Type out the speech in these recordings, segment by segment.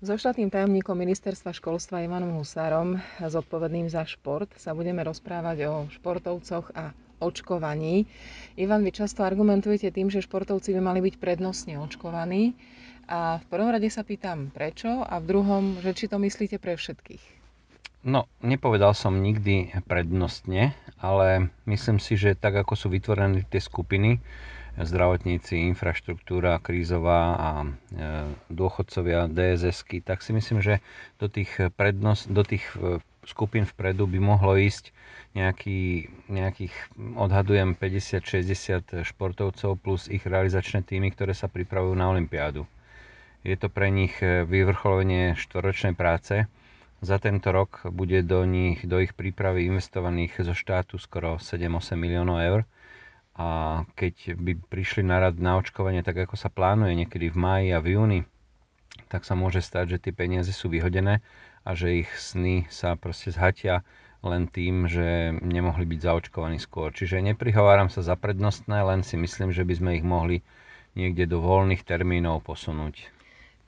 So štátnym tajomníkom ministerstva školstva Ivanom Husárom, zodpovedným za šport, sa budeme rozprávať o športovcoch a očkovaní. Ivan, vy často argumentujete tým, že športovci by mali byť prednostne očkovaní. A v prvom rade sa pýtam prečo a v druhom, že či to myslíte pre všetkých. No, nepovedal som nikdy prednostne, ale myslím si, že tak ako sú vytvorené tie skupiny, zdravotníci, infraštruktúra krízová a e, dôchodcovia, DSSky, tak si myslím, že do tých, prednosť, do tých e, skupín vpredu by mohlo ísť nejaký, nejakých, odhadujem, 50-60 športovcov plus ich realizačné týmy, ktoré sa pripravujú na Olympiádu. Je to pre nich e, vyvrcholenie štvoročnej práce. Za tento rok bude do nich, do ich prípravy investovaných zo štátu skoro 7-8 miliónov eur a keď by prišli na rad na očkovanie tak, ako sa plánuje niekedy v máji a v júni, tak sa môže stať, že tie peniaze sú vyhodené a že ich sny sa proste zhatia len tým, že nemohli byť zaočkovaní skôr. Čiže neprihováram sa za prednostné, len si myslím, že by sme ich mohli niekde do voľných termínov posunúť.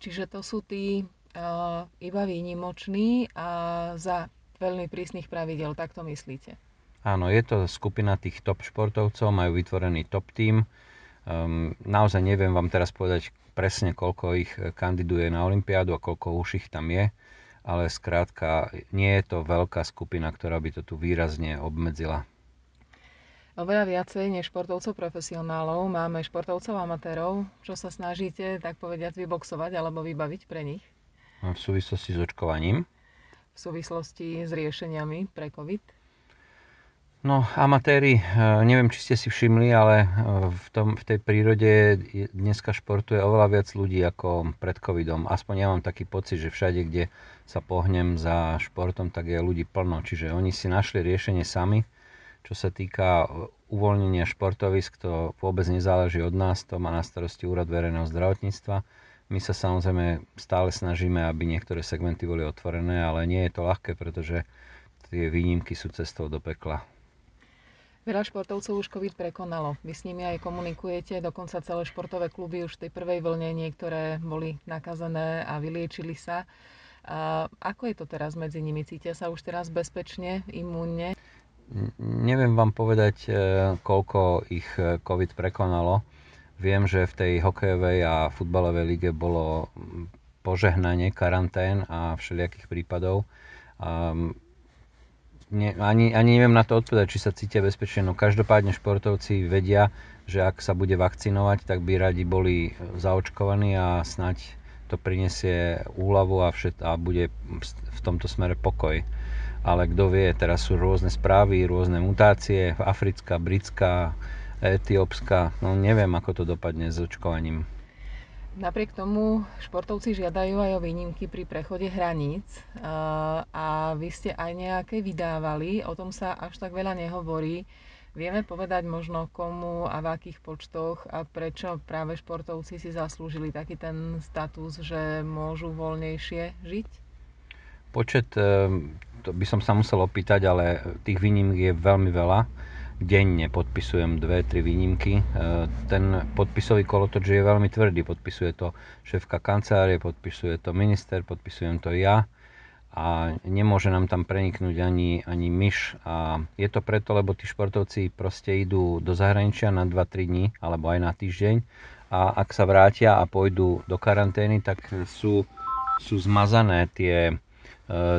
Čiže to sú tí uh, iba výnimoční a za veľmi prísnych pravidel, tak to myslíte? Áno, je to skupina tých top športovcov, majú vytvorený top tým. Um, naozaj neviem vám teraz povedať presne, koľko ich kandiduje na Olympiádu a koľko už ich tam je, ale skrátka nie je to veľká skupina, ktorá by to tu výrazne obmedzila. Oveľa viacej než športovcov profesionálov máme športovcov amatérov. Čo sa snažíte, tak povediať, vyboxovať alebo vybaviť pre nich? V súvislosti s očkovaním? V súvislosti s riešeniami pre COVID? No, amatéri, eh, neviem, či ste si všimli, ale eh, v, tom, v tej prírode dneska športuje oveľa viac ľudí ako pred covidom. Aspoň ja mám taký pocit, že všade, kde sa pohnem za športom, tak je ľudí plno. Čiže oni si našli riešenie sami. Čo sa týka eh, uvoľnenia športovisk, to vôbec nezáleží od nás, to má na starosti Úrad verejného zdravotníctva. My sa samozrejme stále snažíme, aby niektoré segmenty boli otvorené, ale nie je to ľahké, pretože tie výnimky sú cestou do pekla. Veľa športovcov už COVID prekonalo. Vy s nimi aj komunikujete, dokonca celé športové kluby už v tej prvej vlne niektoré boli nakazené a vyliečili sa. A ako je to teraz medzi nimi? Cítia sa už teraz bezpečne, imúnne? Neviem vám povedať, e, koľko ich e, COVID prekonalo. Viem, že v tej hokejovej a futbalovej lige bolo požehnanie karantén a všelijakých prípadov ne, ani, ani neviem na to odpovedať, či sa cítia bezpečne. No každopádne športovci vedia, že ak sa bude vakcinovať, tak by radi boli zaočkovaní a snať to prinesie úľavu a, všet, a bude v tomto smere pokoj. Ale kto vie, teraz sú rôzne správy, rôzne mutácie, africká, britská, etiópska, no neviem, ako to dopadne s očkovaním. Napriek tomu športovci žiadajú aj o výnimky pri prechode hraníc a vy ste aj nejaké vydávali, o tom sa až tak veľa nehovorí. Vieme povedať možno komu a v akých počtoch a prečo práve športovci si zaslúžili taký ten status, že môžu voľnejšie žiť? Počet, e, to by som sa musel opýtať, ale tých výnimiek je veľmi veľa denne podpisujem dve, tri výnimky. E, ten podpisový kolotoč je veľmi tvrdý. Podpisuje to šéfka kancelárie, podpisuje to minister, podpisujem to ja a nemôže nám tam preniknúť ani, ani myš. A je to preto, lebo tí športovci proste idú do zahraničia na 2-3 dní alebo aj na týždeň a ak sa vrátia a pôjdu do karantény, tak sú, sú zmazané tie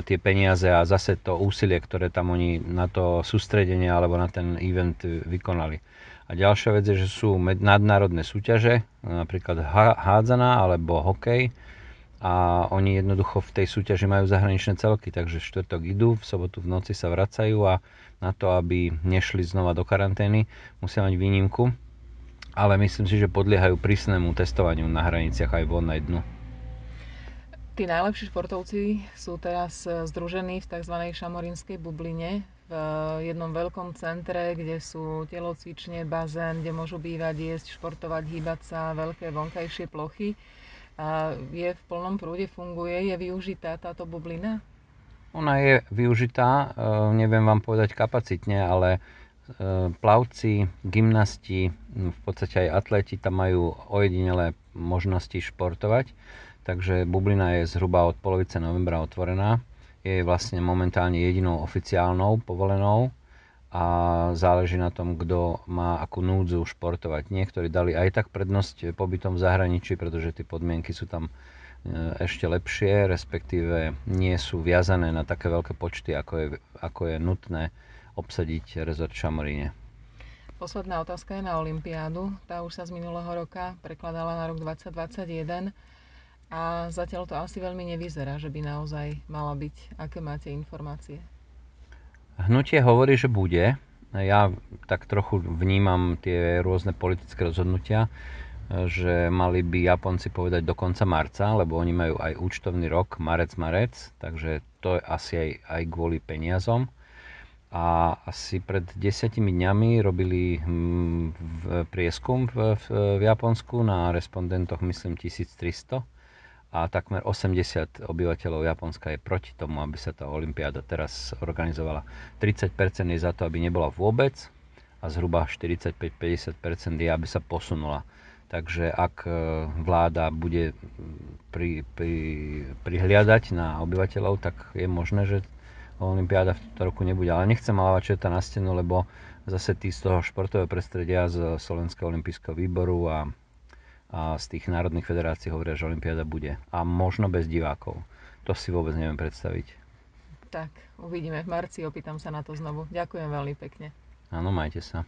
tie peniaze a zase to úsilie, ktoré tam oni na to sústredenie alebo na ten event vykonali. A ďalšia vec je, že sú nadnárodné súťaže, napríklad hádzaná alebo hokej a oni jednoducho v tej súťaži majú zahraničné celky, takže štvrtok idú, v sobotu v noci sa vracajú a na to, aby nešli znova do karantény, musia mať výnimku. Ale myslím si, že podliehajú prísnemu testovaniu na hraniciach aj von aj dnu. Tí najlepší športovci sú teraz e, združení v tzv. šamorinskej bubline v e, jednom veľkom centre, kde sú telocvične, bazén, kde môžu bývať, jesť, športovať, hýbať sa, veľké vonkajšie plochy. A je v plnom prúde, funguje, je využitá táto bublina? Ona je využitá, e, neviem vám povedať kapacitne, ale plavci, gymnasti, v podstate aj atleti tam majú ojedinelé možnosti športovať takže bublina je zhruba od polovice novembra otvorená. Je vlastne momentálne jedinou oficiálnou povolenou a záleží na tom, kto má akú núdzu športovať. Niektorí dali aj tak prednosť pobytom v zahraničí, pretože tie podmienky sú tam e, ešte lepšie, respektíve nie sú viazané na také veľké počty, ako je, ako je nutné obsadiť rezort Šamoríne. Posledná otázka je na Olympiádu. Tá už sa z minulého roka prekladala na rok 2021 a zatiaľ to asi veľmi nevyzerá, že by naozaj mala byť. Aké máte informácie? Hnutie hovorí, že bude. Ja tak trochu vnímam tie rôzne politické rozhodnutia, že mali by Japonci povedať do konca marca, lebo oni majú aj účtovný rok, marec-marec, takže to je asi aj, aj kvôli peniazom a asi pred desiatimi dňami robili hm, prieskum v, v, v Japonsku na respondentoch myslím 1300 a takmer 80 obyvateľov Japonska je proti tomu, aby sa tá olympiáda teraz organizovala. 30% je za to, aby nebola vôbec a zhruba 45-50% je, aby sa posunula. Takže ak e, vláda bude pri, pri, prihliadať na obyvateľov, tak je možné, že Olympiáda v tomto roku nebude. Ale nechcem malávať čerta na stenu, lebo zase tí z toho športového prostredia z Slovenského olympijského výboru a, a z tých národných federácií hovoria, že Olympiáda bude. A možno bez divákov. To si vôbec neviem predstaviť. Tak, uvidíme v marci, opýtam sa na to znovu. Ďakujem veľmi pekne. Áno, majte sa.